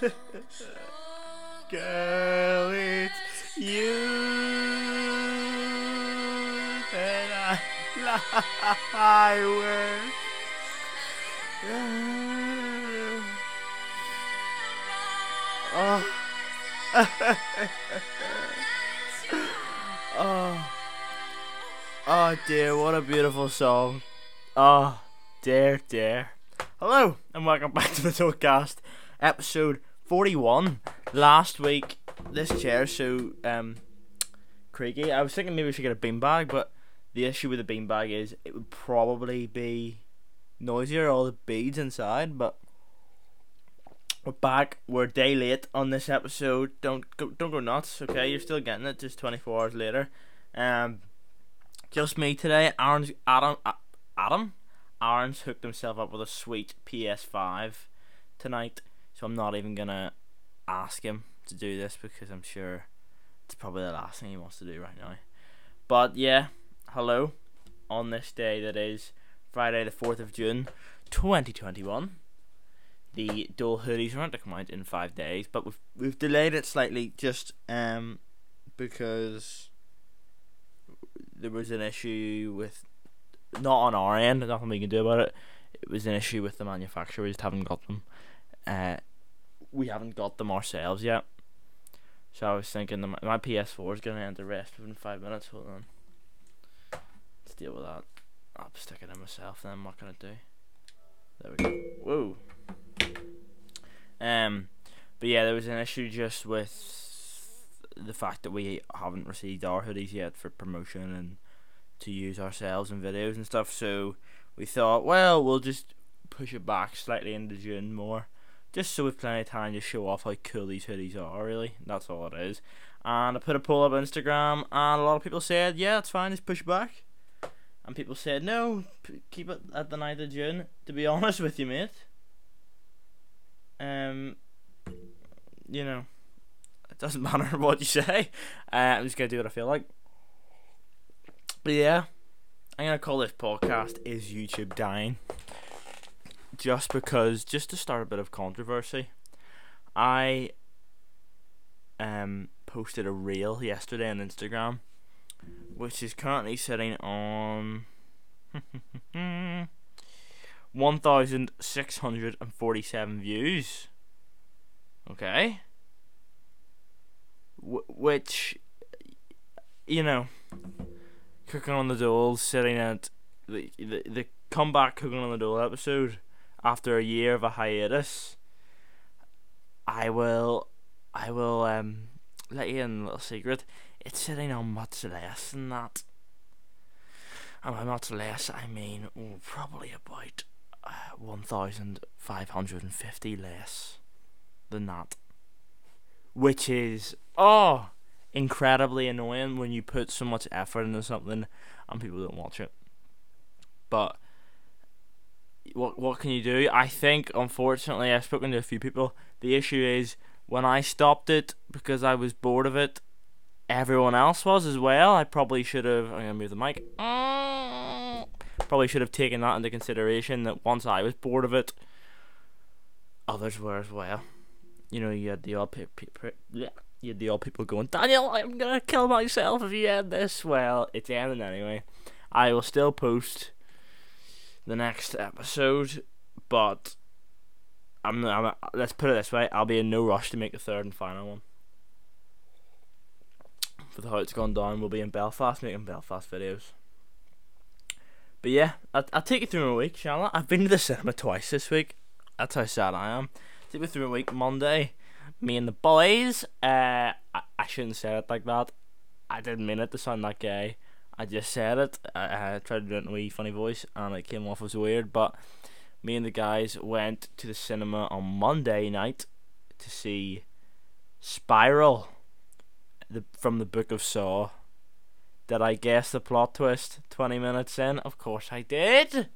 Girl, it's you that I lie with. Oh. oh. Oh dear, what a beautiful song. Oh dear, dear. Hello, and welcome back to the Talkcast, episode 41. Last week, this chair so um creaky. I was thinking maybe we should get a beanbag, but the issue with the beanbag is it would probably be noisier, all the beads inside, but we're back. We're day late on this episode. Don't go, don't go nuts. Okay, you're still getting it. Just 24 hours later. Um, just me today. Aaron's Adam. Adam. Aaron's hooked himself up with a sweet PS5 tonight, so I'm not even gonna ask him to do this because I'm sure it's probably the last thing he wants to do right now. But yeah, hello on this day that is Friday the 4th of June 2021 the Dole hoodies are meant to come out in five days, but we've we've delayed it slightly just um because there was an issue with not on our end, nothing we can do about it. It was an issue with the manufacturer. We just haven't got them. Uh, we haven't got them ourselves yet. So I was thinking the, my PS4 is gonna end the rest within five minutes. Hold on. Let's deal with that. I'll stick it in myself. Then what can I do? There we go. Whoa. Um, but yeah, there was an issue just with the fact that we haven't received our hoodies yet for promotion and to use ourselves in videos and stuff. So we thought, well, we'll just push it back slightly into June more, just so we've plenty of time to show off how cool these hoodies are. Really, that's all it is. And I put a poll up on Instagram, and a lot of people said, yeah, it's fine, just push back. And people said, no, keep it at the 9th of June. To be honest with you, mate um, you know, it doesn't matter what you say. Uh, I'm just gonna do what I feel like. But yeah, I'm gonna call this podcast "Is YouTube Dying?" Just because, just to start a bit of controversy, I um posted a reel yesterday on Instagram, which is currently sitting on. 1,647 views. Okay. Which, you know, cooking on the dole, sitting at the, the the comeback cooking on the dole episode after a year of a hiatus. I will, I will um let you in a little secret. It's sitting on much less than that. And by much less, I mean probably about 1,550 less than that. Which is, oh, incredibly annoying when you put so much effort into something and people don't watch it. But what what can you do? I think unfortunately I've spoken to a few people. The issue is when I stopped it because I was bored of it, everyone else was as well. I probably should have I'm gonna move the mic. Probably should have taken that into consideration that once I was bored of it, others were as well. You know, you had the old pe- pe- pe- yeah, you had the old people going, Daniel, I'm gonna kill myself if you end this. Well, it's ending anyway. I will still post the next episode, but I'm, I'm let's put it this way: I'll be in no rush to make the third and final one. For the how it's gone down, we'll be in Belfast making Belfast videos. But yeah, I'll, I'll take you through my week, shall I? I've been to the cinema twice this week. That's how sad I am. Take me through a week. Monday, me and the boys. Uh, I, I shouldn't say it like that. I didn't mean it to sound that gay. I just said it. I, I tried to do it in a wee funny voice, and it came off as weird. But me and the guys went to the cinema on Monday night to see Spiral, the from the Book of Saw. Did I guess the plot twist 20 minutes in? Of course I did.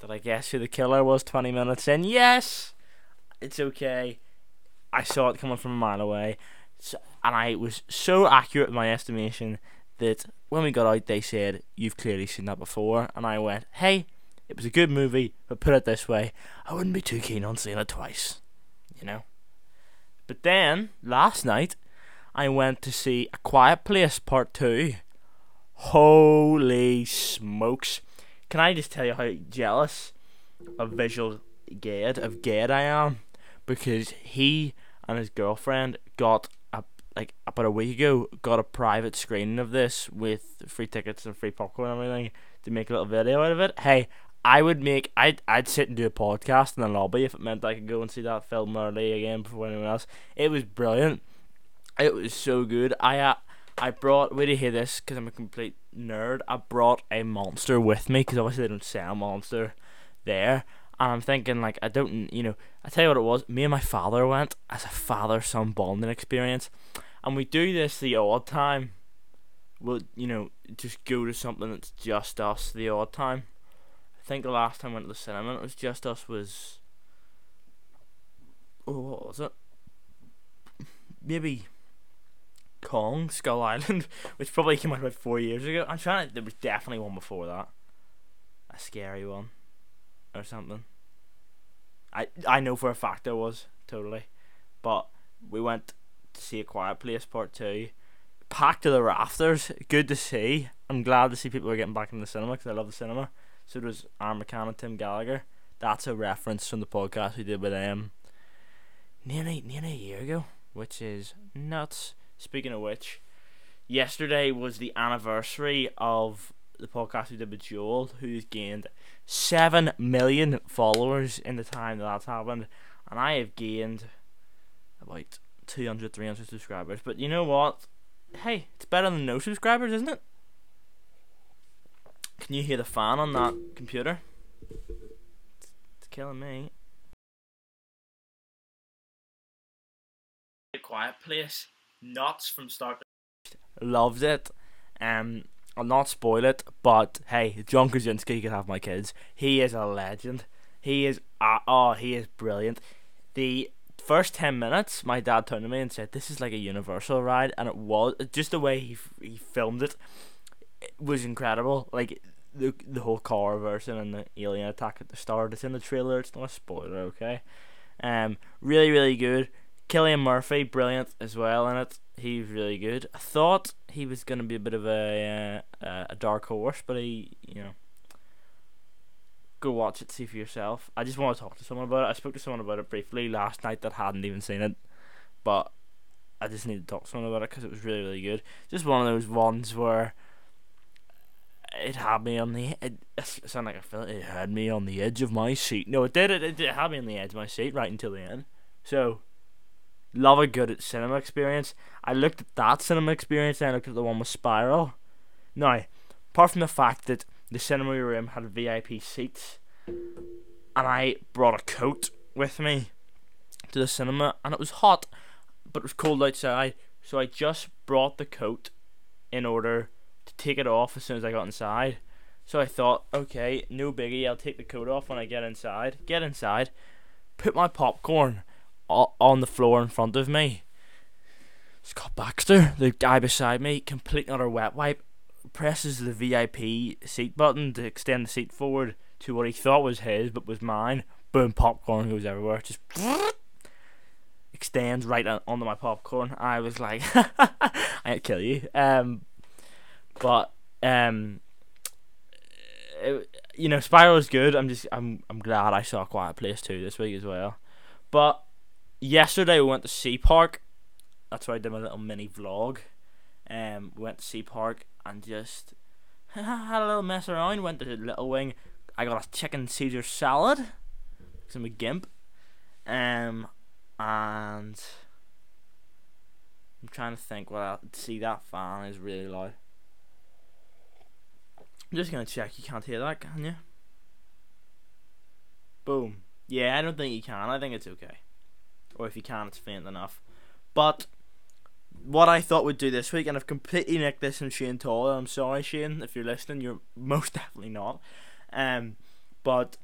Did I guess who the killer was 20 minutes in? Yes! It's okay. I saw it coming from a mile away. So, and I was so accurate in my estimation that when we got out, they said, You've clearly seen that before. And I went, Hey, it was a good movie, but put it this way, I wouldn't be too keen on seeing it twice. You know? But then last night, I went to see A Quiet Place Part Two. Holy smokes! Can I just tell you how jealous of visual Ged of Ged I am because he and his girlfriend got like about a week ago got a private screening of this with free tickets and free popcorn and everything to make a little video out of it. Hey, I would make I'd I'd sit and do a podcast in the lobby if it meant I could go and see that film early again before anyone else. It was brilliant. It was so good. I uh, I brought. Wait to hear this because I'm a complete nerd. I brought a monster with me because obviously they don't sell monster there. And I'm thinking like I don't you know I tell you what it was. Me and my father went as a father son bonding experience, and we do this the odd time. We'll you know just go to something that's just us the odd time I think the last time I went to the cinema it was just us was oh what was it? Maybe Kong Skull Island, which probably came out about four years ago. I'm trying to. There was definitely one before that, a scary one, or something. I I know for a fact there was totally, but we went to see a Quiet Place Part Two, packed to the rafters. Good to see. I'm glad to see people are getting back in the cinema because I love the cinema. So does Aaron McCann and Tim Gallagher. That's a reference from the podcast we did with them nearly nearly a year ago, which is nuts. Speaking of which, yesterday was the anniversary of the podcast we did with Joel, who's gained seven million followers in the time that that's happened, and I have gained about 200, 300 subscribers. But you know what? Hey, it's better than no subscribers, isn't it? Can you hear the fan on that computer? It's killing me. A quiet place. Nuts from start to Loved it. Um, I'll not spoil it, but hey, John Krasinski can have my kids. He is a legend. He is, uh, oh, he is brilliant. The first 10 minutes, my dad turned to me and said, This is like a Universal ride. And it was, just the way he, he filmed it, it was incredible. Like, the the whole car version and the alien attack at the start. It's in the trailer. It's not a spoiler, okay? Um, really, really good. Cillian Murphy, brilliant as well in it. He's really good. I thought he was gonna be a bit of a uh, a dark horse, but he, you know, go watch it, see for yourself. I just want to talk to someone about it. I spoke to someone about it briefly last night that hadn't even seen it, but I just need to talk to someone about it because it was really, really good. Just one of those ones where it had me on the it, it sounded like I felt it had me on the edge of my seat. No, it did. It, it, it had me on the edge of my seat right until the end. So, love a good cinema experience. I looked at that cinema experience and I looked at the one with Spiral. Now, apart from the fact that the cinema room had VIP seats, and I brought a coat with me to the cinema, and it was hot, but it was cold outside, so I just brought the coat in order to take it off as soon as I got inside. So I thought, okay, no biggie, I'll take the coat off when I get inside. Get inside, put my popcorn on the floor in front of me. Scott Baxter, the guy beside me, complete utter wet wipe, presses the VIP seat button to extend the seat forward to what he thought was his but was mine. Boom, popcorn goes everywhere. Just extends right onto my popcorn. I was like, I'd kill you. Um, but um, it, you know, Spiral is good. I'm just I'm I'm glad I saw Quiet Place too this week as well. But yesterday we went to Sea Park. That's why I did my little mini vlog. Um, we went to Sea Park and just had a little mess around. Went to the Little Wing. I got a chicken Caesar salad. A gimp. Um, and I'm trying to think. Well, see that fan is really loud. I'm just gonna check. You can't hear that, can you? Boom. Yeah, I don't think you can. I think it's okay. Or if you can't, it's faint enough. But what I thought we'd do this week, and I've completely nicked this from Shane Toller. I'm sorry, Shane, if you're listening. You're most definitely not. Um, but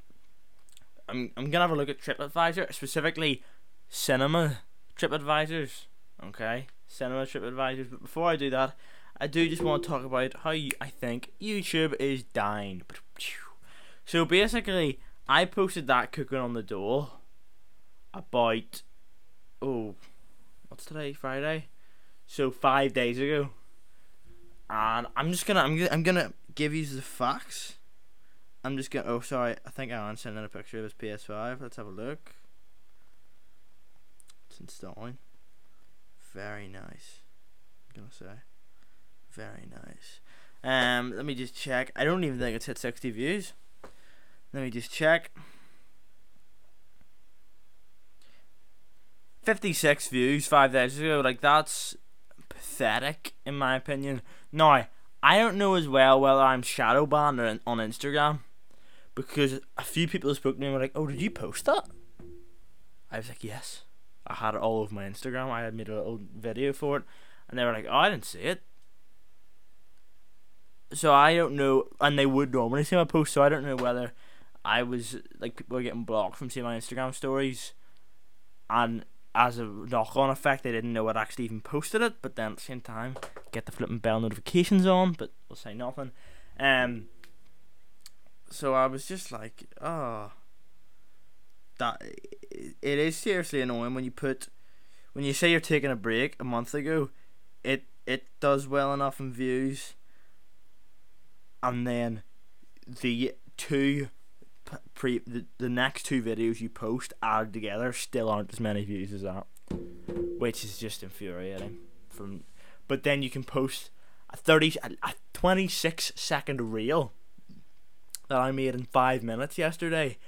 I'm I'm gonna have a look at TripAdvisor, specifically cinema TripAdvisors. Okay, cinema TripAdvisors. But before I do that, I do just want to talk about how you, I think YouTube is dying. So basically, I posted that cooking on the door about oh what's today? Friday. So five days ago. And I'm just gonna I'm gonna I'm gonna give you the facts. I'm just gonna oh sorry, I think Aaron's sending a picture of his PS5. Let's have a look. It's installing. Very nice. I'm gonna say. Very nice. Um, let me just check. I don't even think it's hit 60 views. Let me just check. 56 views five days ago. Like, that's pathetic, in my opinion. Now, I don't know as well whether I'm shadow banned on Instagram because a few people have spoken to me and were like, "Oh, did you post that?" I was like, "Yes." I had it all over my Instagram. I had made a little video for it, and they were like, "Oh, I didn't see it." So I don't know, and they would normally see my post. So I don't know whether I was like people were getting blocked from seeing my Instagram stories, and as a knock on effect, they didn't know I'd actually even posted it. But then at the same time, get the flipping bell notifications on, but we'll say nothing. Um. So I was just like, oh, that it is seriously annoying when you put when you say you're taking a break a month ago, it it does well enough in views, and then the two pre the, the next two videos you post added together still aren't as many views as that, which is just infuriating. From but then you can post a thirty a, a twenty six second reel that I made in five minutes yesterday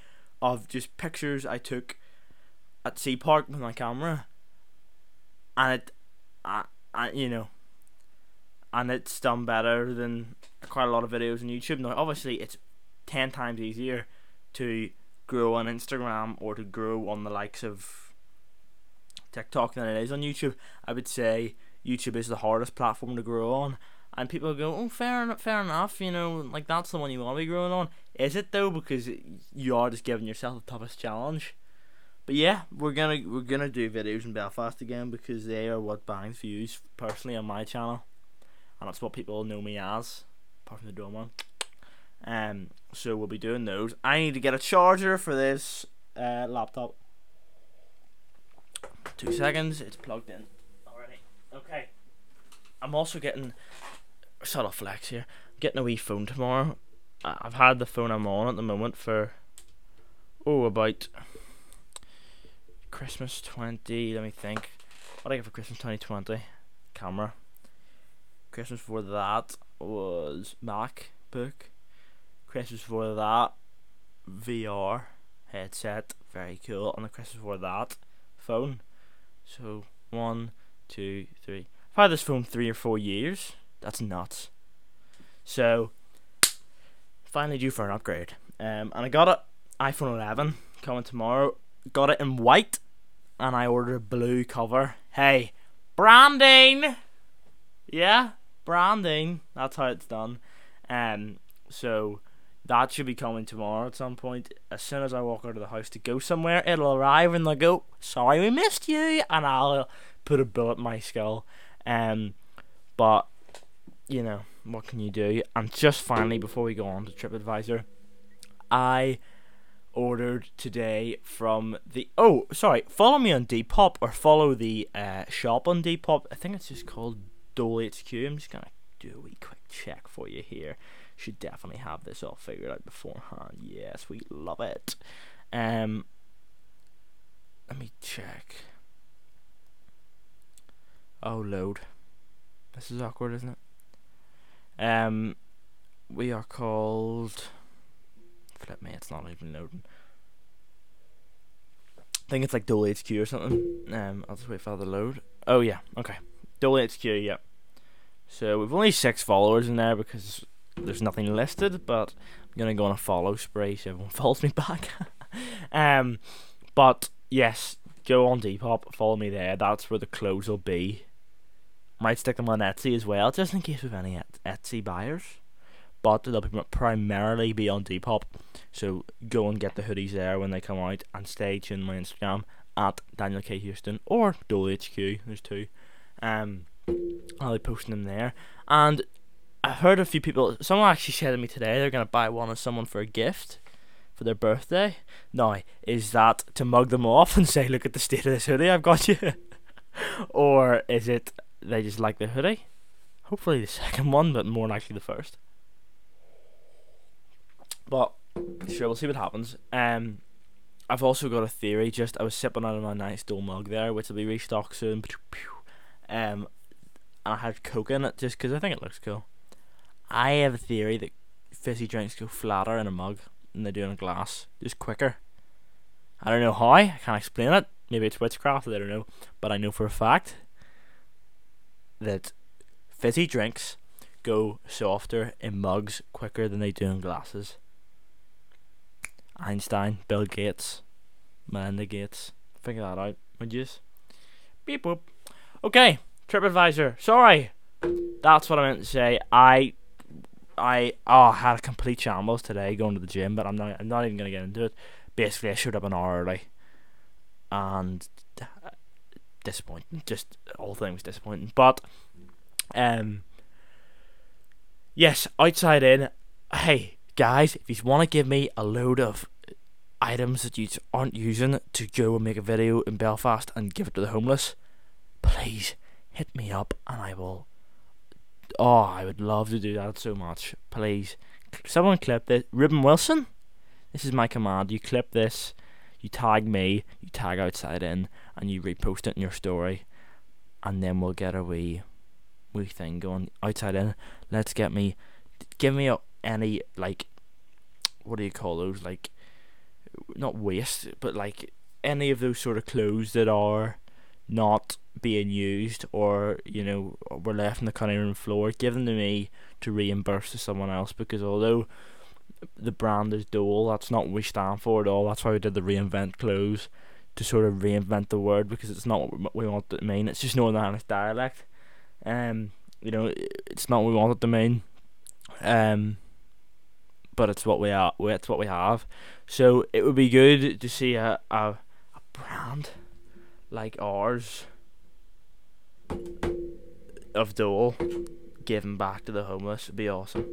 of just pictures I took at Sea Park with my camera, and it, I, I, you know, and it's done better than quite a lot of videos on YouTube. Now, obviously, it's ten times easier to grow on Instagram or to grow on the likes of TikTok than it is on YouTube. I would say YouTube is the hardest platform to grow on. And people go, oh, fair enough, fair enough. You know, like that's the one you want to be growing on. Is it though? Because you are just giving yourself the toughest challenge. But yeah, we're gonna we're gonna do videos in Belfast again because they are what bangs views personally on my channel, and that's what people know me as, apart from the drum. Um, so we'll be doing those. I need to get a charger for this uh, laptop. Two seconds, it's plugged in already. Okay. I'm also getting subtle flex here. I'm getting a wee phone tomorrow. I've had the phone I'm on at the moment for oh about Christmas twenty. Let me think. What I get for Christmas twenty twenty? Camera. Christmas before that was MacBook. Christmas before that, VR headset, very cool. And the Christmas before that, phone. So one, two, three. I've had this phone three or four years. That's nuts. So finally due for an upgrade. Um, and I got it iPhone 11 coming tomorrow. Got it in white, and I ordered a blue cover. Hey, branding. Yeah, branding. That's how it's done. Um, so that should be coming tomorrow at some point. As soon as I walk out of the house to go somewhere, it'll arrive and they'll go, "Sorry, we missed you," and I'll put a bullet in my skull. Um, but you know what can you do? And just finally, before we go on to TripAdvisor, I ordered today from the oh sorry follow me on Depop or follow the uh, shop on Depop I think it's just called Dole HQ I'm just gonna do a wee quick check for you here should definitely have this all figured out beforehand. Yes, we love it. Um, let me check. Oh, load. This is awkward, isn't it? Um, we are called. Flip me, it's not even loading. I think it's like Dole HQ or something. Um, I'll just wait for the load. Oh yeah, okay. Dole HQ, yeah. So we've only six followers in there because there's nothing listed, but I'm gonna go on a follow spree so everyone follows me back. um, but yes, go on Depop, follow me there. That's where the clothes will be. Might stick them on Etsy as well, just in case we have any Etsy buyers. But they'll be primarily be on Depop, so go and get the hoodies there when they come out, and stay tuned my Instagram at Daniel K Houston or Dole HQ. There's two. Um, I'll be posting them there, and I heard a few people. Someone actually said to me today they're gonna buy one of someone for a gift for their birthday. Now, is that to mug them off and say, "Look at the state of this hoodie I've got you"? or is it they just like the hoodie? Hopefully the second one, but more likely the first. But sure, we'll see what happens. Um, I've also got a theory. Just I was sipping out of my nice Dole mug there, which will be restocked soon. Um, and I had Coke in it just because I think it looks cool. I have a theory that fizzy drinks go flatter in a mug than they do in a glass, just quicker. I don't know how. I can't explain it. Maybe it's witchcraft. I don't know, but I know for a fact that fizzy drinks go softer in mugs quicker than they do in glasses. Einstein, Bill Gates, Melinda Gates. Figure that out, would you? Beep boop. Okay, TripAdvisor. Sorry, that's what I meant to say. I, I, oh, had a complete shambles today going to the gym, but I'm not. I'm not even gonna get into it. Basically, I showed up an hour early, and disappointing. Just all things disappointing. But, um, yes, outside in. Hey, guys, if you want to give me a load of items that you aren't using to go and make a video in Belfast and give it to the homeless, please hit me up and I will. Oh, I would love to do that so much. Please, someone clip this. Ruben Wilson, this is my command. You clip this, you tag me, you tag outside in, and you repost it in your story, and then we'll get a wee, wee thing going outside in. Let's get me, give me a, any like, what do you call those like not waste, but like any of those sort of clothes that are not being used or you know were left in the cutting room floor, give them to me to reimburse to someone else because although the brand is Dole, that's not what we stand for at all. That's why we did the reinvent clothes to sort of reinvent the word because it's not what we want it to mean. It's just Northern Irish dialect. Um, you know, it's not what we want it to mean. Um, but it's what we are. It's what we have. So it would be good to see a a, a brand like ours of Dole given back to the homeless. It'd be awesome.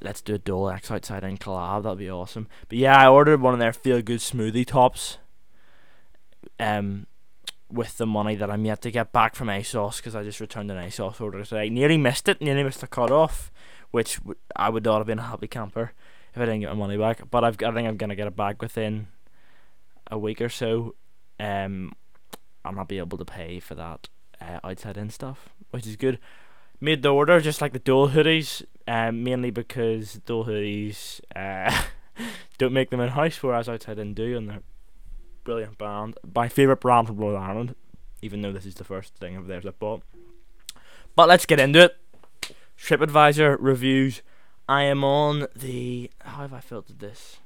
Let's do a Dole X outside in collab. That'd be awesome. But yeah, I ordered one of their feel good smoothie tops. Um, with the money that I'm yet to get back from ASOS because I just returned an ASOS order today. Nearly missed it. Nearly missed the cut off which I would not have been a happy camper if I didn't get my money back. But I've I think I'm gonna get it back within a week or so. Um, I'll not be able to pay for that uh, outside in stuff, which is good. Made the order just like the Dole hoodies, um, mainly because Dole hoodies uh, don't make them in house, whereas outside in do, and they're brilliant brand. My favorite brand from Northern Ireland, even though this is the first thing of theirs I bought. But let's get into it. TripAdvisor reviews. I am on the. How have I filtered this?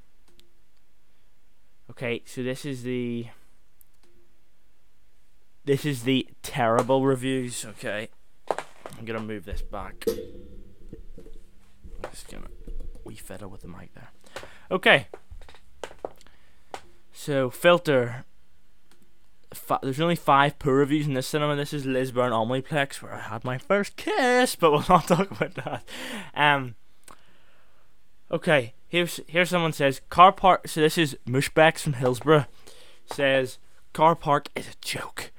Okay, so this is the. This is the terrible reviews. Okay, I'm gonna move this back. I'm just gonna we fiddle with the mic there. Okay. So filter there's only five poor reviews in this cinema. This is Lisburn Omniplex where I had my first kiss, but we'll not talk about that. Um. Okay, here's here's someone says car park. So this is Mushbecks from Hillsborough. Says car park is a joke.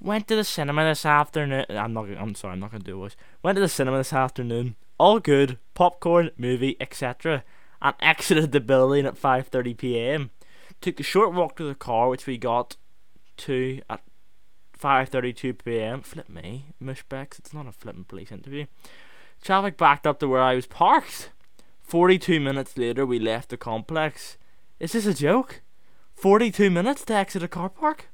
Went to the cinema this afternoon. I'm not. I'm sorry. I'm not gonna do this. Went to the cinema this afternoon. All good. Popcorn, movie, etc. And exited the building at 5:30 p.m. Took a short walk to the car, which we got to at 5:32 p.m. Flip me, mushbacks. It's not a flipping police interview. Traffic backed up to where I was parked. 42 minutes later, we left the complex. Is this a joke? 42 minutes to exit a car park?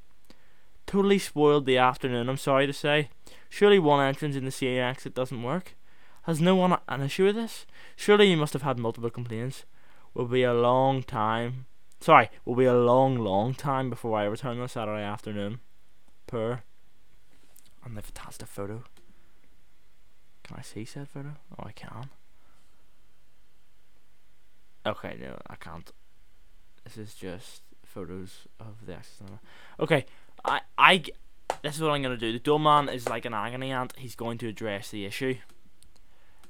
Totally spoiled the afternoon, I'm sorry to say. Surely one entrance in the same exit doesn't work. Has no one an issue with this? Surely you must have had multiple complaints. Will be a long time Sorry, will be a long, long time before I return on Saturday afternoon. Per. And they've photo. Can I see said photo? Oh, I can. Okay, no, I can't. This is just photos of the access Okay, I, I, this is what I'm gonna do. The dull man is like an agony aunt. He's going to address the issue.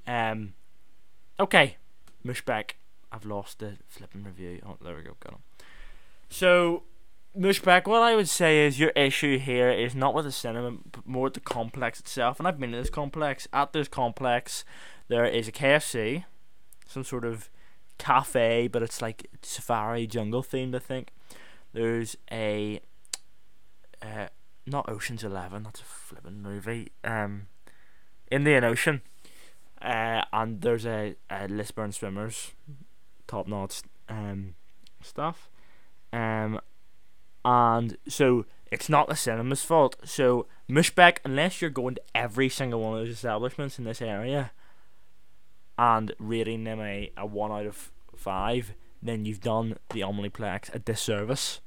Um, okay, Mushback. I've lost the flipping review. Oh, there we go. Got him. So, Mushback, what I would say is your issue here is not with the cinema, but more with the complex itself. And I've been to this complex. At this complex, there is a KFC, some sort of cafe, but it's like safari jungle themed. I think there's a uh, not Ocean's Eleven. That's a flippin' movie. Um, Indian Ocean. Uh, and there's a, a Lisburn Swimmers, top notch um stuff. Um, and so it's not the cinema's fault. So Mushbeck, unless you're going to every single one of those establishments in this area and rating them a, a one out of five, then you've done the Omniplex a disservice.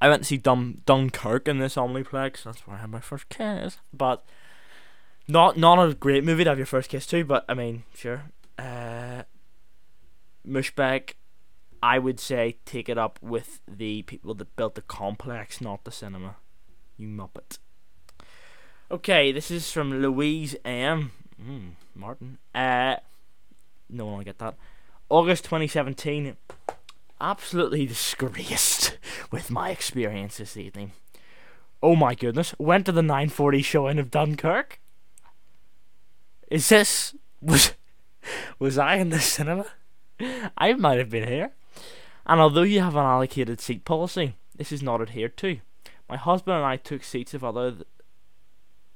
I went to see Dun- Dunkirk in this Omniplex. That's where I had my first kiss. But not not a great movie to have your first kiss to. But I mean, sure. Uh, Mushbeck I would say take it up with the people that built the complex, not the cinema. You muppet. Okay, this is from Louise M. Mm, Martin. Uh, no one will get that. August 2017. Absolutely disgraced with my experience this evening. Oh my goodness. Went to the 940 showing of Dunkirk. Is this. Was, was I in the cinema? I might have been here. And although you have an allocated seat policy, this is not adhered to. My husband and I took seats of other. Th-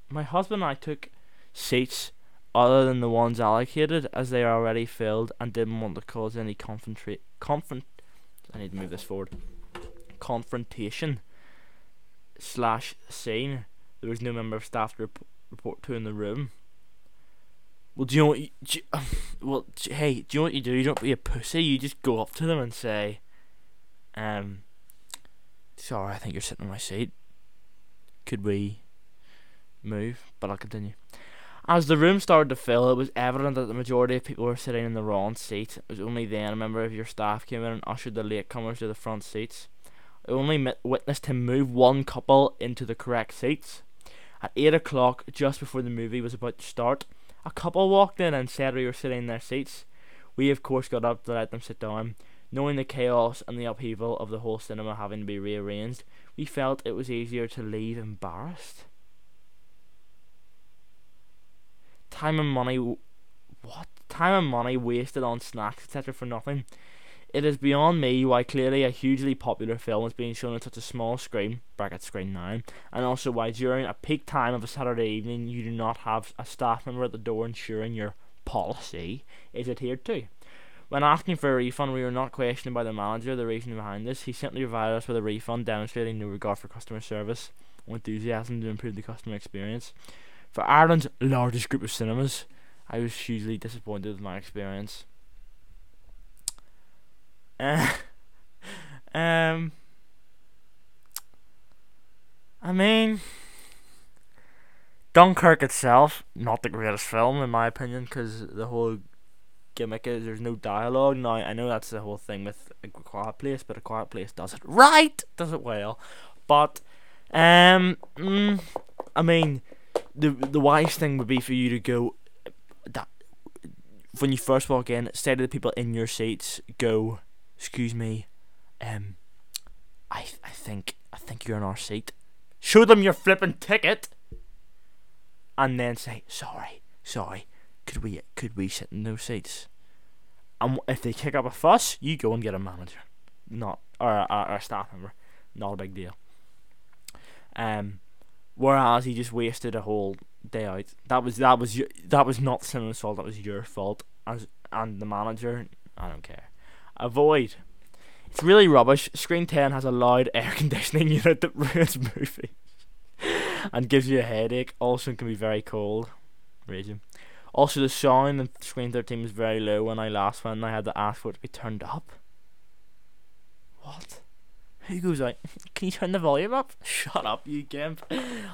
my husband and I took seats other than the ones allocated, as they are already filled, and didn't want to cause any confrontation. Confront. I need to move this forward. Confrontation slash scene. There was no member of staff to rep- report to in the room. Well, do you know what? You, you, well, hey, do you know what you do? You don't be a pussy. You just go up to them and say, "Um, sorry, I think you're sitting on my seat. Could we move?" But I'll continue. As the room started to fill, it was evident that the majority of people were sitting in the wrong seat. It was only then a member of your staff came in and ushered the latecomers to the front seats. I only witnessed him move one couple into the correct seats. At 8 o'clock, just before the movie was about to start, a couple walked in and said we were sitting in their seats. We, of course, got up to let them sit down. Knowing the chaos and the upheaval of the whole cinema having to be rearranged, we felt it was easier to leave embarrassed. Time and money. What? Time and money wasted on snacks, etc., for nothing. It is beyond me why clearly a hugely popular film is being shown on such a small screen, bracket screen 9, and also why during a peak time of a Saturday evening you do not have a staff member at the door ensuring your policy is adhered to. When asking for a refund, we were not questioned by the manager the reason behind this. He simply provided us with a refund, demonstrating no regard for customer service or enthusiasm to improve the customer experience. For Ireland's largest group of cinemas, I was hugely disappointed with my experience. Uh, um, I mean, Dunkirk itself, not the greatest film in my opinion, because the whole gimmick is there's no dialogue. Now I know that's the whole thing with a Quiet Place, but a Quiet Place does it right, does it well. But, um, mm, I mean, the the wise thing would be for you to go that when you first walk in, say to the people in your seats, go excuse me, um, I I think I think you're in our seat. Show them your flipping ticket, and then say sorry, sorry. Could we could we sit in those seats? And if they kick up a fuss, you go and get a manager, not or a, a staff member. Not a big deal. Um, whereas he just wasted a whole day out. That was that was your, that was not Cinema's fault. That was your fault as and the manager. I don't care. Avoid. It's really rubbish. Screen 10 has a loud air conditioning unit that ruins movies and gives you a headache. Also, can be very cold. Raging. Also, the sound in Screen 13 was very low when I last went and I had to ask for it to be turned up. What? Goes out? Can you turn the volume up? Shut up, you gimp.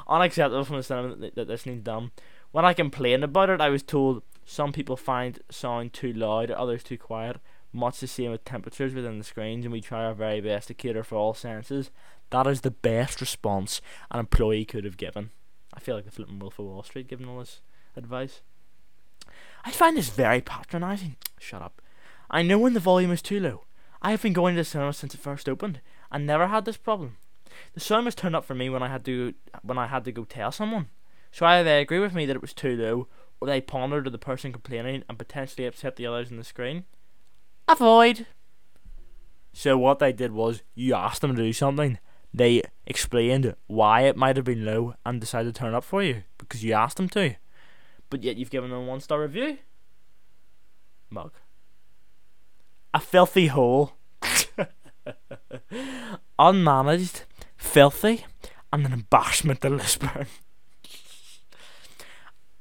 Unacceptable from the cinema that, that this needs done. When I complained about it, I was told some people find sound too loud, others too quiet much the same with temperatures within the screens, and we try our very best to cater for all senses. That is the best response an employee could have given. I feel like the flipping Wolf of Wall Street giving all this advice. I find this very patronising. Shut up. I know when the volume is too low. I have been going to the cinema since it first opened, I never had this problem. The sun was turned up for me when I had to when I had to go tell someone. So either they agree with me that it was too low, or they ponder to the person complaining and potentially upset the others on the screen. Avoid. So what they did was you asked them to do something. They explained why it might have been low and decided to turn up for you because you asked them to. But yet you've given them a one star review. Mug. A filthy hole. Unmanaged, filthy, and an embarrassment to Lisburn.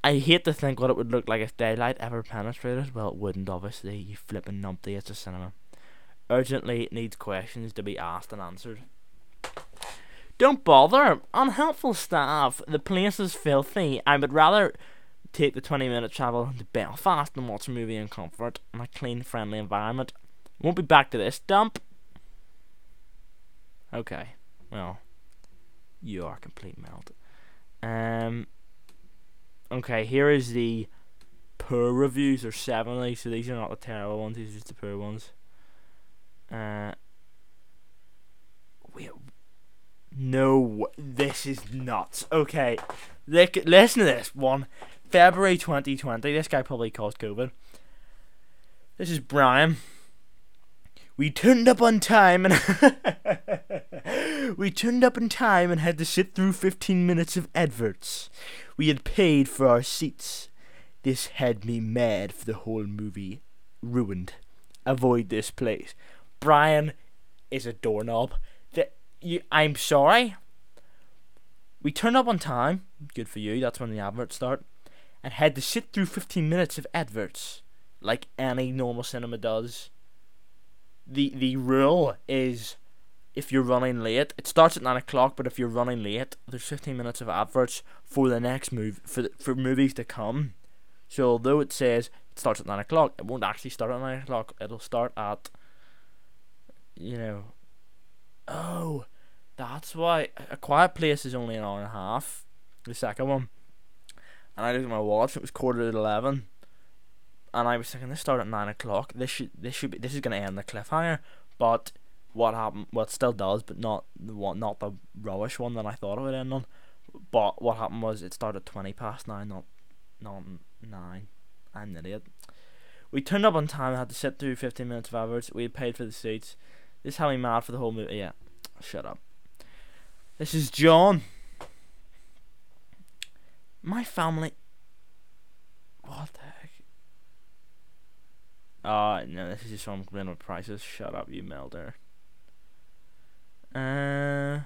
I hate to think what it would look like if daylight ever penetrated. Well, it wouldn't, obviously. You flipping numpty, it's a cinema. Urgently needs questions to be asked and answered. Don't bother. Unhelpful staff. The place is filthy. I would rather take the 20 minute travel to Belfast and watch a movie in comfort in a clean, friendly environment. Won't be back to this dump. Okay. Well, you are complete melt. Um. Okay, here is the poor reviews. There's 70, so these are not the terrible ones, these are just the poor ones. Uh, wait, no, this is nuts. Okay, look, listen to this one. February 2020, this guy probably caused COVID. This is Brian. We turned up on time and we turned up in time and had to sit through 15 minutes of adverts. We had paid for our seats. This had me mad for the whole movie. Ruined. Avoid this place. Brian is a doorknob. That you, I'm sorry. We turned up on time. Good for you. That's when the adverts start. And had to sit through 15 minutes of adverts, like any normal cinema does. The the rule is if you're running late, it starts at nine o'clock. But if you're running late, there's 15 minutes of adverts for the next move for the, for movies to come. So although it says it starts at nine o'clock, it won't actually start at nine o'clock. It'll start at you know. Oh, that's why a quiet place is only an hour and a half. The second one, and I looked at my watch. It was quarter to eleven, and I was thinking this started at nine o'clock. This should this should be this is gonna end the cliffhanger, but what happened? Well, it still does, but not the one, not the rubbish one that I thought it would end on. But what happened was it started twenty past nine, not not nine. I'm an idiot. We turned up on time. And had to sit through fifteen minutes of adverts. We had paid for the seats. This had me mad for the whole movie. Yeah, shut up. This is John. My family. What the Uh, no, this is just from complaining prices. Shut up, you melder. Uh,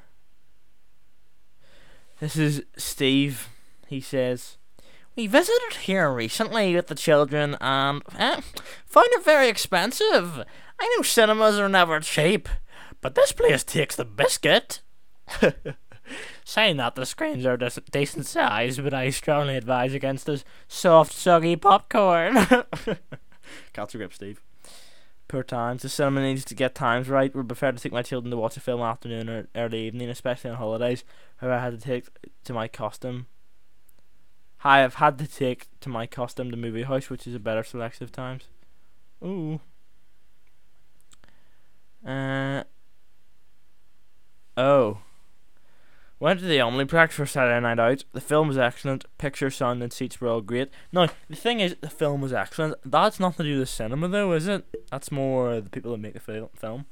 this is Steve. He says, We visited here recently with the children and eh, found it very expensive. I know cinemas are never cheap, but this place takes the biscuit. Saying that, the screens are decent size, but I strongly advise against this soft, soggy popcorn. Cats grip, Steve. Poor times. The cinema needs to get times right. Would prefer to take my children to watch a film afternoon or early evening, especially on holidays. However, I had to take to my custom. I have had to take to my custom the movie house, which is a better selection of times. Ooh. Uh. Oh. Went to the Omniplex for Saturday Night Out. The film was excellent. Picture, sound, and seats were all great. Now, the thing is, the film was excellent. That's nothing to do with cinema, though, is it? That's more the people that make the film.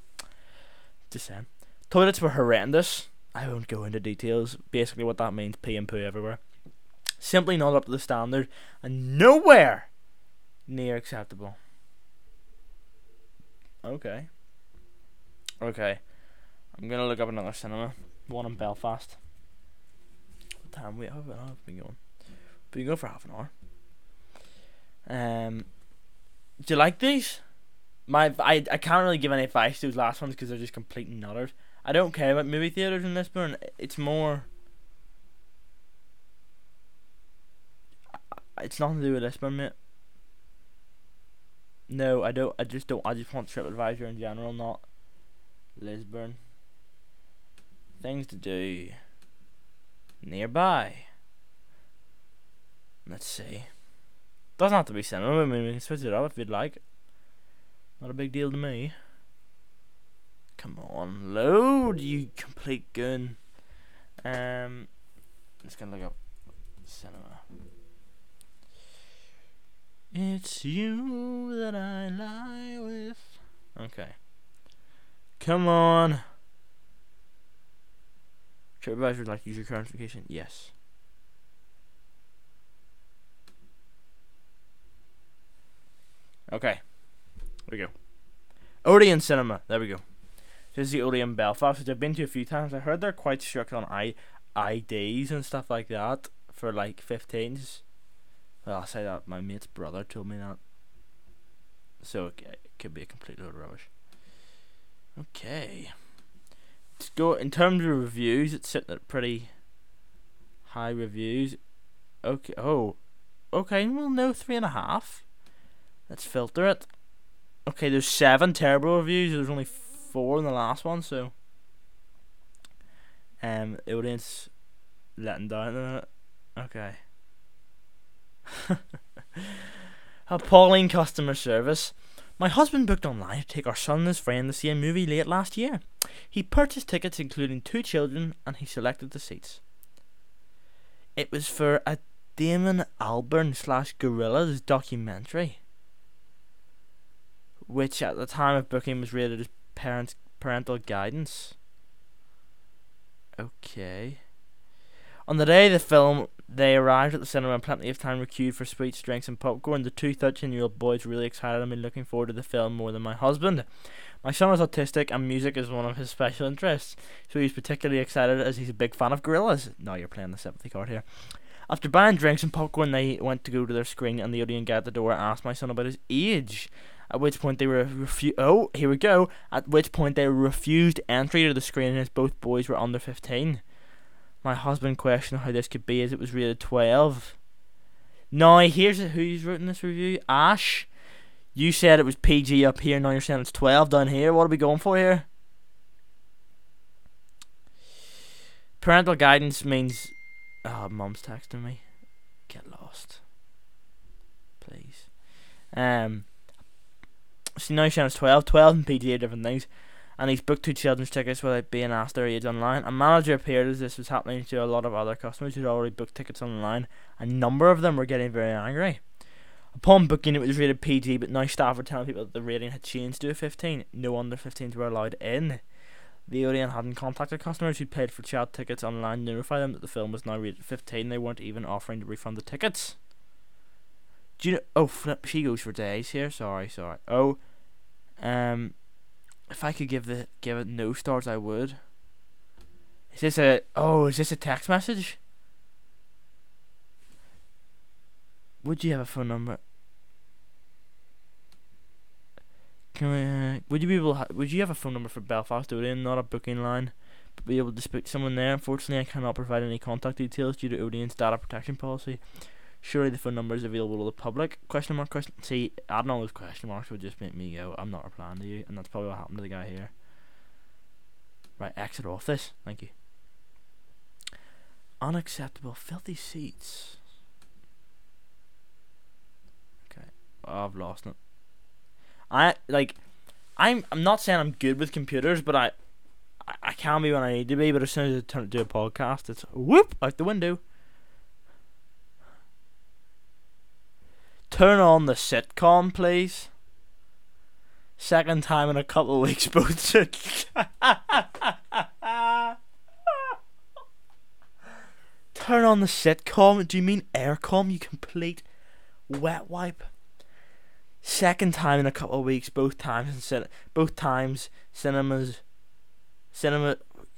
Just saying. Toilets were horrendous. I won't go into details. Basically, what that means pee and poo everywhere. Simply not up to the standard, and nowhere near acceptable. Okay. Okay. I'm gonna look up another cinema one in Belfast. What time? How have I been going? Been going for half an hour. Um, do you like these? My I I can't really give any advice to those last ones because they're just complete nutters. I don't care about movie theaters in Lisburn. It's more. It's nothing to do with Lisburn, mate. No, I don't. I just don't. I just want TripAdvisor in general, not Lisburn things to do nearby. Let's see. Doesn't have to be cinema. I mean, we can switch it up if you'd like. Not a big deal to me. come on, load, you complete goon. Um, just gonna look up cinema. It's you that I lie with. Okay. Come on. TripAdvisor would like user clarification. Yes. Okay. There we go. Odeon Cinema. There we go. This is the Odeon Belfast, which I've been to a few times. I heard they're quite strict on I IDs and stuff like that for like 15s. Well, I'll say that my mate's brother told me that. So it, it could be a complete load of rubbish. Okay. Go in terms of reviews. It's sitting at pretty high reviews. Okay. Oh. Okay. Well, no, three and a half. Let's filter it. Okay, there's seven terrible reviews. There's only four in the last one, so um, the audience letting down. Okay. Appalling customer service. My husband booked online to take our son and his friend to see a movie late last year. He purchased tickets including two children and he selected the seats. It was for a Damon Albarn slash Gorillaz documentary, which at the time of booking was rated as parent parental guidance. Okay. On the day of the film, they arrived at the cinema and plenty of time were queued for sweets, drinks, and popcorn. The two 13 year old boys really excited and been looking forward to the film more than my husband. My son is autistic and music is one of his special interests, so he's particularly excited as he's a big fan of Gorillaz. Now you're playing the sympathy card here. After buying drinks and popcorn, they went to go to their screen, and the audience guy at the door asked my son about his age. At which point they were refu- Oh, here we go. At which point they refused entry to the screen, as both boys were under fifteen. My husband questioned how this could be as it was rated 12. Now, here's who's written this review Ash. You said it was PG up here, now you're saying it's 12 down here. What are we going for here? Parental guidance means. Oh, mum's texting me. Get lost. Please. Um. So now you're saying it's 12. 12 and PG are different things and he's booked two children's tickets without being asked their age online. A manager appeared as this was happening to a lot of other customers who'd already booked tickets online. A number of them were getting very angry. Upon booking, it was rated PG, but now staff were telling people that the rating had changed to a 15. No under 15s were allowed in. The Odeon hadn't contacted customers who paid for child tickets online to notify them that the film was now rated 15. They weren't even offering to refund the tickets. Do you know? Oh. She goes for days here. Sorry, sorry. Oh, um, if I could give the give it no stars, I would. Is this a oh? Is this a text message? Would you have a phone number? Can we? Uh, would you be able? Ha- would you have a phone number for Belfast Odeon, not a booking line, but be able to speak to someone there? Unfortunately, I cannot provide any contact details due to Odeon's data protection policy. Surely the phone number is available to the public? Question mark question. See, adding all those question marks would just make me go, I'm not replying to you, and that's probably what happened to the guy here. Right, exit off this. Thank you. Unacceptable, filthy seats. Okay, oh, I've lost it. I like, I'm. I'm not saying I'm good with computers, but I, I, I can be when I need to be. But as soon as I turn to do a podcast, it's whoop out the window. Turn on the sitcom, please. Second time in a couple of weeks, both. Turn on the sitcom. Do you mean aircom? You complete wet wipe. Second time in a couple of weeks, both times in cin- both times cinemas, cinema.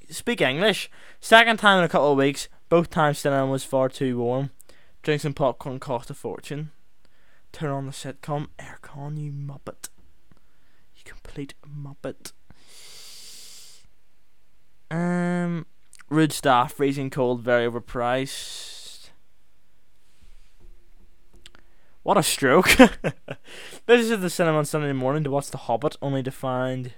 Speak English. Second time in a couple of weeks, both times cinema was far too warm. Drinks and popcorn cost a fortune. Turn on the sitcom aircon, you muppet. You complete muppet. Um, rude staff, freezing cold, very overpriced. What a stroke! Visitors the cinema on Sunday morning to watch The Hobbit, only to find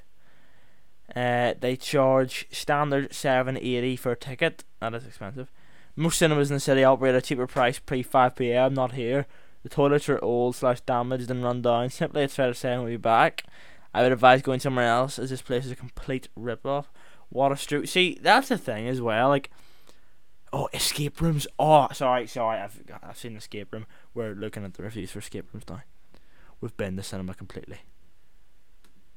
uh, they charge standard seven eighty for a ticket. That is expensive. Most cinemas in the city operate at a cheaper price pre five pm. Not here. The toilets are old slash damaged and run down. Simply, it's fair to say, we'll be back. I would advise going somewhere else as this place is a complete rip off. What a See, that's the thing as well. Like, oh, escape rooms. Oh, sorry, sorry. I've I've seen escape room. We're looking at the reviews for escape rooms now. We've been the cinema completely.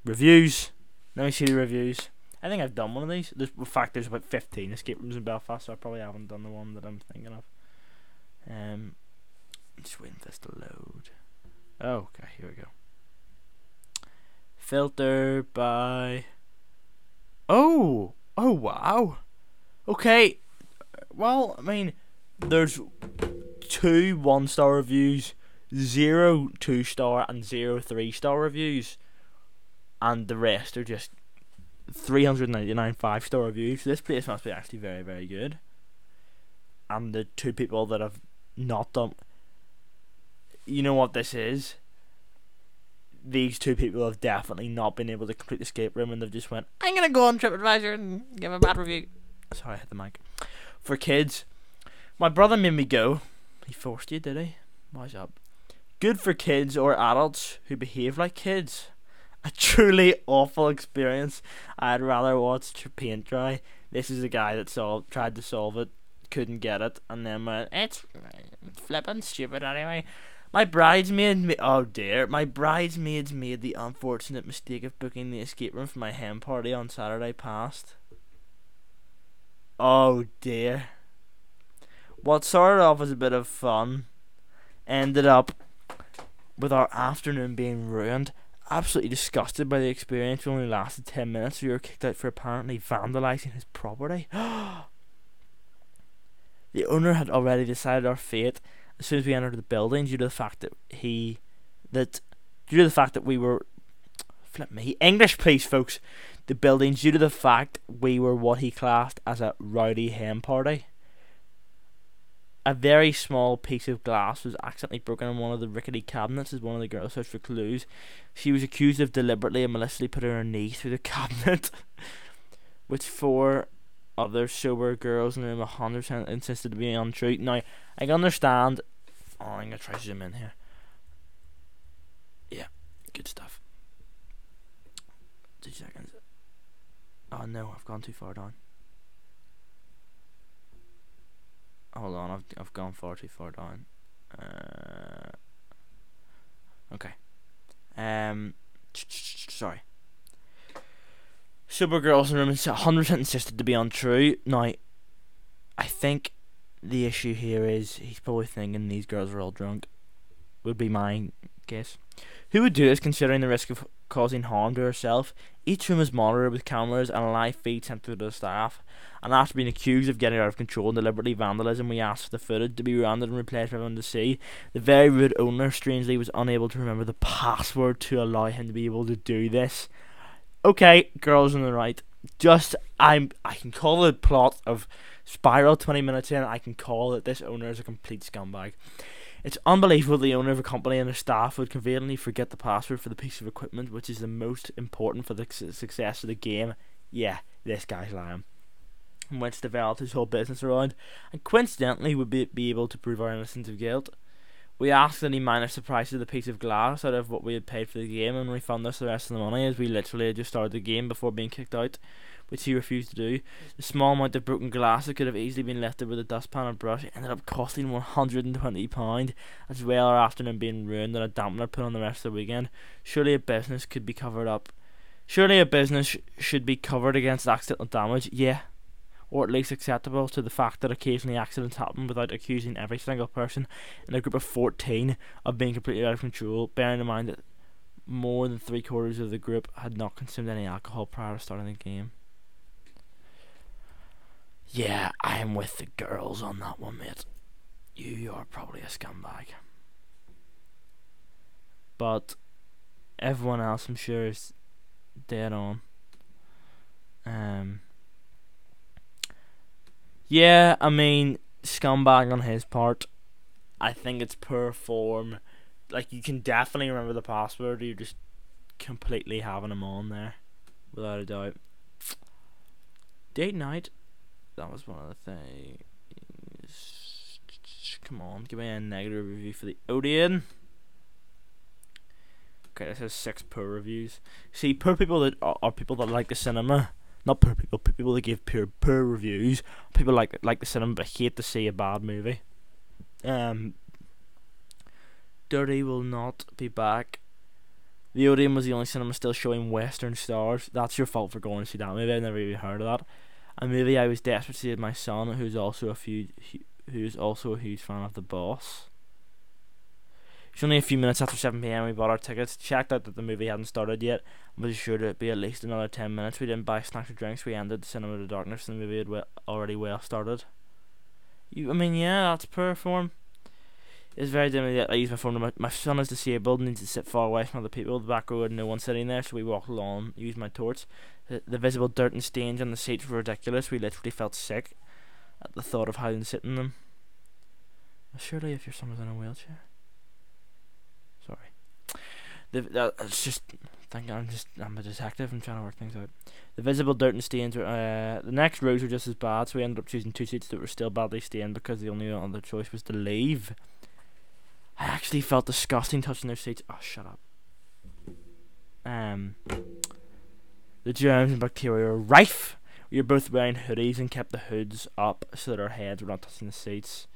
Reviews. Let me see the reviews. I think I've done one of these. There's, in fact, there's about 15 escape rooms in Belfast, so I probably haven't done the one that I'm thinking of. Um, just waiting for this to load. Oh, okay, here we go. Filter by. Oh, oh wow. Okay, well, I mean, there's two one star reviews, zero two star, and zero three star reviews, and the rest are just 399 five star reviews. This place must be actually very, very good. And the two people that have not done. You know what this is? These two people have definitely not been able to complete the escape room and they've just went, I'm gonna go on TripAdvisor and give a bad review. Sorry, I hit the mic. For kids, my brother made me go. He forced you, did he? Wise up? Good for kids or adults who behave like kids a truly awful experience. I'd rather watch paint dry. This is a guy that solved, tried to solve it, couldn't get it, and then went, it's flippin' stupid anyway. My bridesmaid, oh dear, my bridesmaids made the unfortunate mistake of booking the escape room for my hen party on Saturday past. Oh dear. What started off as a bit of fun ended up with our afternoon being ruined absolutely disgusted by the experience. It only lasted 10 minutes. We were kicked out for apparently vandalising his property. the owner had already decided our fate as soon as we entered the building due to the fact that he. that due to the fact that we were. Flip me. English, please, folks. The building due to the fact we were what he classed as a rowdy hen party a very small piece of glass was accidentally broken in one of the rickety cabinets as one of the girls searched for clues. She was accused of deliberately and maliciously putting her knee through the cabinet, which four other sober girls in the room 100% insisted to be untrue. Now, I can understand. Oh, I'm to try to zoom in here. Yeah, good stuff. Two seconds. Oh no, I've gone too far down. hold on, I've I've gone far too far down. Uh, okay. Um, sorry. Supergirls in room 100% insisted to be untrue. Now, I think the issue here is he's probably thinking these girls are all drunk. Would be my guess. Who would do this considering the risk of causing harm to herself? Each room is monitored with cameras and live feed sent to the staff and after being accused of getting out of control and deliberately vandalism, we asked for the footage to be rounded and replayed for everyone to see. The very rude owner, strangely, was unable to remember the password to allow him to be able to do this. Okay, girls on the right. Just I'm I can call the plot of Spiral 20 minutes in. I can call that this owner is a complete scumbag. It's unbelievable the owner of a company and their staff would conveniently forget the password for the piece of equipment which is the most important for the success of the game. Yeah, this guy's lying And which developed his whole business around, and coincidentally would be, be able to prove our innocence of guilt. We asked any the price of the piece of glass out of what we had paid for the game and refund us the rest of the money as we literally had just started the game before being kicked out, which he refused to do. The small amount of broken glass that could have easily been lifted with a dustpan and brush ended up costing £120, as well our afternoon being ruined and a dampener put on the rest of the weekend. Surely a business could be covered up. Surely a business sh- should be covered against accidental damage. Yeah, or at least acceptable to the fact that occasionally accidents happen without accusing every single person in a group of 14 of being completely out of control, bearing in mind that more than three quarters of the group had not consumed any alcohol prior to starting the game. Yeah, I am with the girls on that one, mate. You are probably a scumbag. But everyone else, I'm sure, is dead on. Um, yeah, I mean, scumbag on his part. I think it's poor form. Like, you can definitely remember the password. You're just completely having him on there. Without a doubt. Date night. That was one of the things. Come on, give me a negative review for the Odeon. Okay, this has six poor reviews. See, poor people that are, are people that like the cinema. Not poor people, people that give poor poor reviews. People like like the cinema but hate to see a bad movie. Um, Dirty will not be back. The Odeon was the only cinema still showing Western stars. That's your fault for going to see that movie. I've never even heard of that. A movie I was desperate to see with my son, who's also a few, who's also a huge fan of The Boss. It's only a few minutes after 7 pm. We bought our tickets, checked out that the movie hadn't started yet, and was sure to be at least another 10 minutes. We didn't buy snacks or drinks. We ended the cinema to darkness, and the movie had already well started. You, I mean, yeah, that's poor form. It's very dim that I use my phone. My, my son is disabled and needs to sit far away from other people. The back row had no one sitting there, so we walked along, used my torch. The, the visible dirt and stains on the seats were ridiculous. We literally felt sick at the thought of having to sit in them. Surely, if your son was in a wheelchair. The, that, it's just think I'm just I'm a detective. I'm trying to work things out. The visible dirt and stains were uh, the next rows were just as bad, so we ended up choosing two seats that were still badly stained because the only other choice was to leave. I actually felt disgusting touching their seats. Oh, shut up. Um, the germs and bacteria were rife. We were both wearing hoodies and kept the hoods up so that our heads were not touching the seats.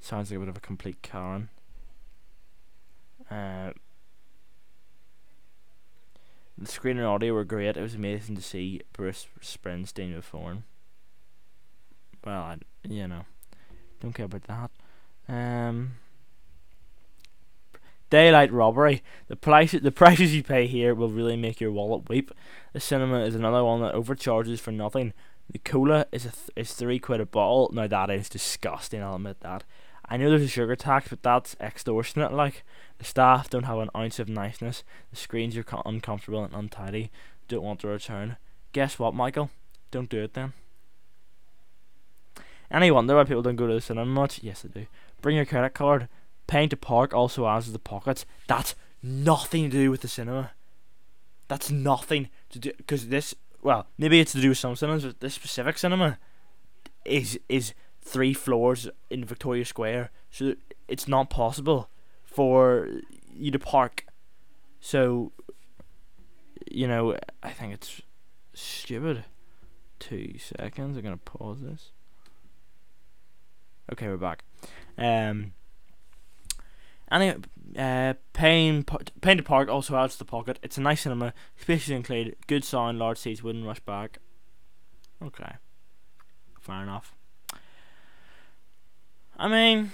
Sounds like a bit of a complete Karen. Uh, the screen and audio were great. It was amazing to see Bruce Springsteen before. Well, I, you know, don't care about that. Um, daylight robbery. The price, the prices you pay here will really make your wallet weep. The cinema is another one that overcharges for nothing. The cola is a th- is three quid a bottle. Now that is disgusting. I'll admit that. I know there's a sugar tax, but that's extortionate. Like the staff don't have an ounce of niceness. The screens are uncomfortable and untidy. Don't want to return. Guess what, Michael? Don't do it then. Any wonder why people don't go to the cinema much? Yes, they do. Bring your credit card. Paying to park also adds to the pockets. That's nothing to do with the cinema. That's nothing to do because this. Well, maybe it's to do with some cinemas, but this specific cinema is is three floors in Victoria Square, so it's not possible for you to park. So, you know, I think it's stupid. Two seconds. I'm gonna pause this. Okay, we're back. Um. Anyway, uh, paying paying to park also adds to the pocket. It's a nice cinema, spacious included, good sound, large seats, wouldn't rush back. Okay, fair enough. I mean,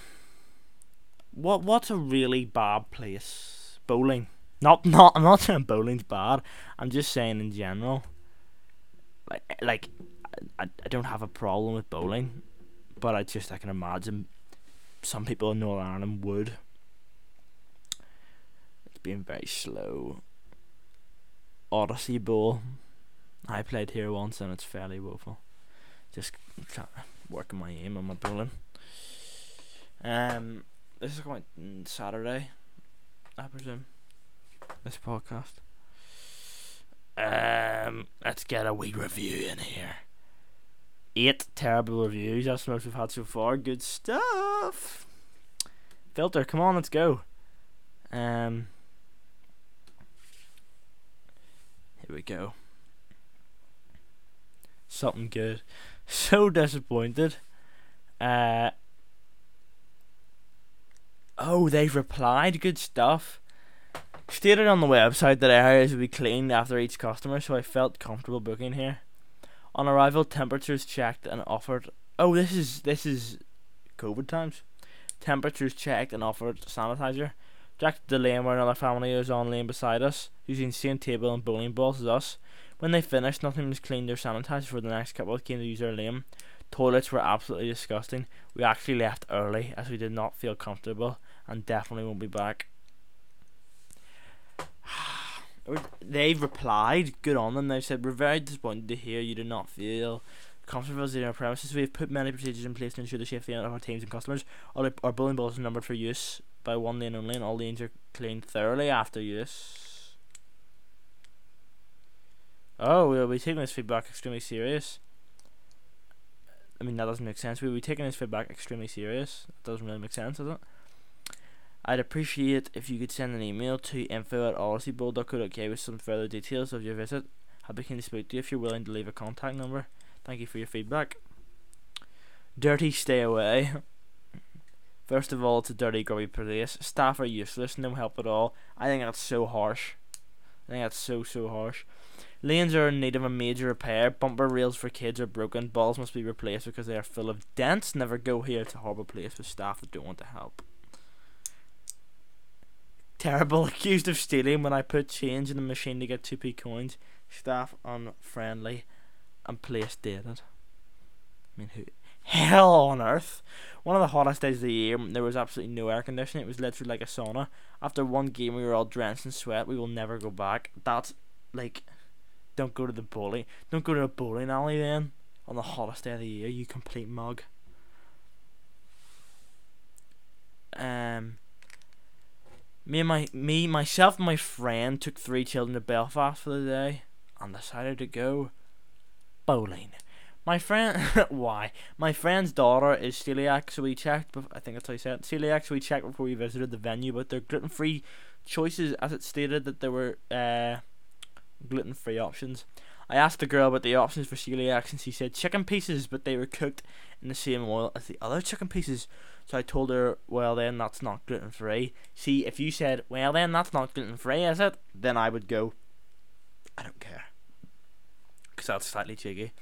what what's a really bad place? Bowling. Not not. I'm not saying bowling's bad. I'm just saying in general. Like eh, like, I, I don't have a problem with bowling, but I just I can imagine some people in Northern Ireland would. It's been very slow. Odyssey Bowl. I played here once and it's fairly woeful. Just uh, trying to work my aim on my bowling. Um, this is going Saturday, I presume. This podcast. Um, let's get a wee review in here. Eight terrible reviews. That's the most we've had so far. Good stuff. Filter, come on, let's go. Um, here we go. Something good. So disappointed. Uh, oh, they've replied. Good stuff. Stated on the website that areas would be cleaned after each customer, so I felt comfortable booking here. On arrival, temperatures checked and offered. Oh, this is this is COVID times. Temperatures checked and offered sanitizer. Jack the lane where another family was on lane beside us, using the same table and bowling balls as us. When they finished, nothing was cleaned or sanitized for the next couple came to use our lane. Toilets were absolutely disgusting. We actually left early as we did not feel comfortable and definitely won't be back. They've replied, good on them. They've said, We're very disappointed to hear you do not feel comfortable in our premises. We have put many procedures in place to ensure the safety of our teams and customers. Our, our bowling balls are numbered for use by one lane only, and all lanes are cleaned thoroughly after use. Oh, we'll be taking this feedback extremely serious. I mean, that doesn't make sense. We'll be taking this feedback extremely serious. That doesn't really make sense, does it? I'd appreciate it if you could send an email to info at with some further details of your visit. I'll be keen to speak to you if you're willing to leave a contact number. Thank you for your feedback. Dirty stay away. First of all, it's a dirty, grubby place. Staff are useless, no help at all. I think that's so harsh. I think that's so, so harsh. Lanes are in need of a major repair. Bumper rails for kids are broken. Balls must be replaced because they are full of dents. Never go here. It's a horrible place with staff that don't want to help. Terrible. Accused of stealing when I put change in the machine to get 2p coins. Staff unfriendly. And place dated. I mean, who? Hell on earth. One of the hottest days of the year. There was absolutely no air conditioning. It was literally like a sauna. After one game, we were all drenched in sweat. We will never go back. That's like. Don't go to the bowling. Don't go to a bowling alley then. On the hottest day of the year, you complete mug. Um me and my me myself and my friend took three children to Belfast for the day and decided to go bowling. My friend, why? My friend's daughter is celiac, so we checked. I think that's how you said it. Celiac, so we checked before we visited the venue. But their gluten-free choices, as it stated, that there were uh, gluten-free options. I asked the girl about the options for celiac, and she said chicken pieces, but they were cooked in the same oil as the other chicken pieces. So I told her, well, then that's not gluten free. See, if you said, well, then that's not gluten free, is it? Then I would go, I don't care. Because that's slightly cheeky.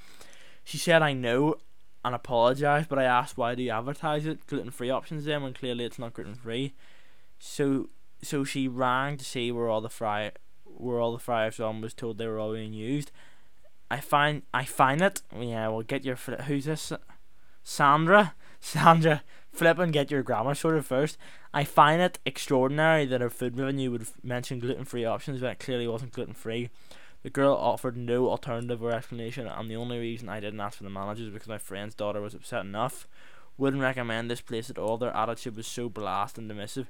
She said, I know and apologised, but I asked, why do you advertise it? Gluten free options then when clearly it's not gluten free. So so she rang to see where all the fry where all the fryers on was told they were all being used. I find I find it. Yeah, we'll get your who's this? Sandra. Sandra, flip and get your grammar sorted first. I find it extraordinary that our food revenue would mention gluten free options when it clearly wasn't gluten free. The girl offered no alternative or explanation, and the only reason I didn't ask for the manager is because my friend's daughter was upset enough. Wouldn't recommend this place at all. Their attitude was so blast and dismissive.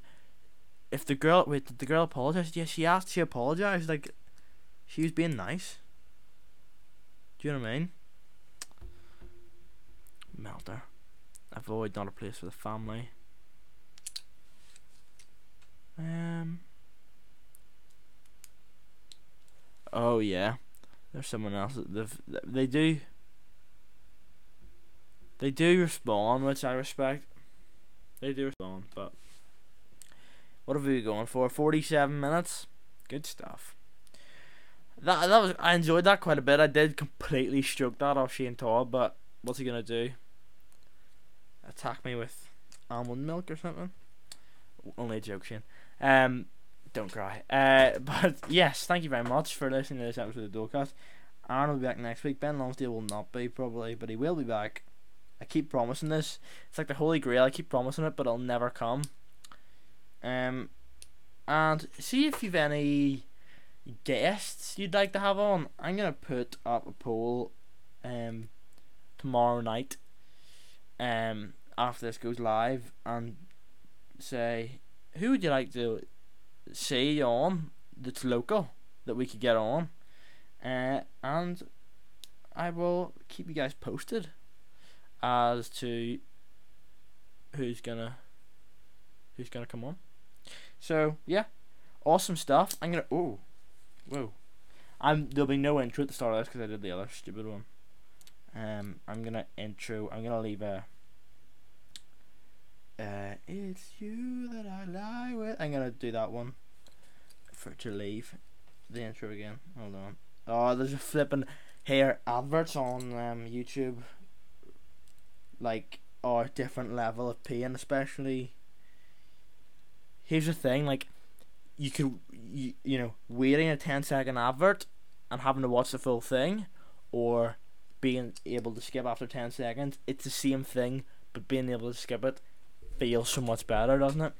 If the girl wait, did the girl apologize? Yes, she asked. She apologized. Like she was being nice. Do you know what I mean? Melter. Avoid not a place for the family. Um. Oh yeah, there's someone else. That they do. They do respond, which I respect. They do respond, but what have we going for? Forty-seven minutes. Good stuff. That that was I enjoyed that quite a bit. I did completely stroke that off Shane Todd, but what's he gonna do? Attack me with almond milk or something? Only a joke, Shane. Um, don't cry. Uh, but yes, thank you very much for listening to this episode of Dolecast. Aaron will be back next week. Ben Lonsdale will not be probably, but he will be back. I keep promising this. It's like the Holy Grail. I keep promising it, but it'll never come. Um, and see if you've any guests you'd like to have on. I'm gonna put up a poll, um, tomorrow night. Um, after this goes live, and say who would you like to see on that's local that we could get on, uh, and I will keep you guys posted as to who's gonna who's gonna come on. So yeah, awesome stuff. I'm gonna oh, whoa, I'm there'll be no intro at the start of this because I did the other stupid one. Um, I'm gonna intro. I'm gonna leave a. Uh, it's you that I lie with. I'm gonna do that one. For to leave, the intro again. Hold on. Oh, there's a flipping hair adverts on um YouTube. Like, or different level of pain, especially. Here's the thing, like, you could you, you know waiting a 10 second advert and having to watch the full thing, or being able to skip after 10 seconds, it's the same thing, but being able to skip it feels so much better, doesn't it?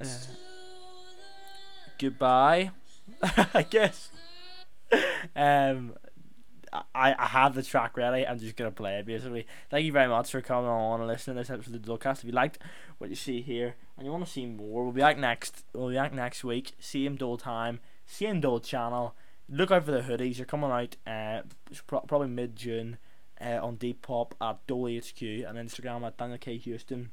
Uh, goodbye, I guess. Um, I, I have the track ready. I'm just gonna play it basically. Thank you very much for coming on and listening to this episode of the Dolecast. If you liked what you see here and you want to see more, we'll be back next. We'll be back next week. Same dull time, same dull channel. Look out for the hoodies. You're coming out uh probably mid June. uh, on Depop at DoleHQ and Instagram at Daniel K Houston.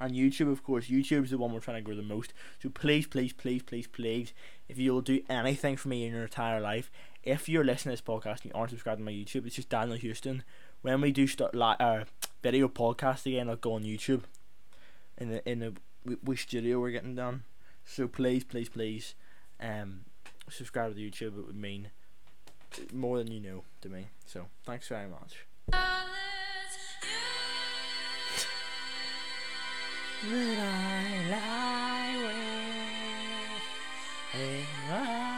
And YouTube, of course, YouTube is the one we're trying to grow the most. So please, please, please, please, please, if you'll do anything for me in your entire life, if you're listening to this podcast and you aren't subscribed to my YouTube, it's just Daniel Houston. When we do start li- uh, video podcast again, I'll go on YouTube. In the in the we, studio we're getting done. So please, please, please, um, subscribe to YouTube. It would mean more than you know to me. So thanks very much. I lie with.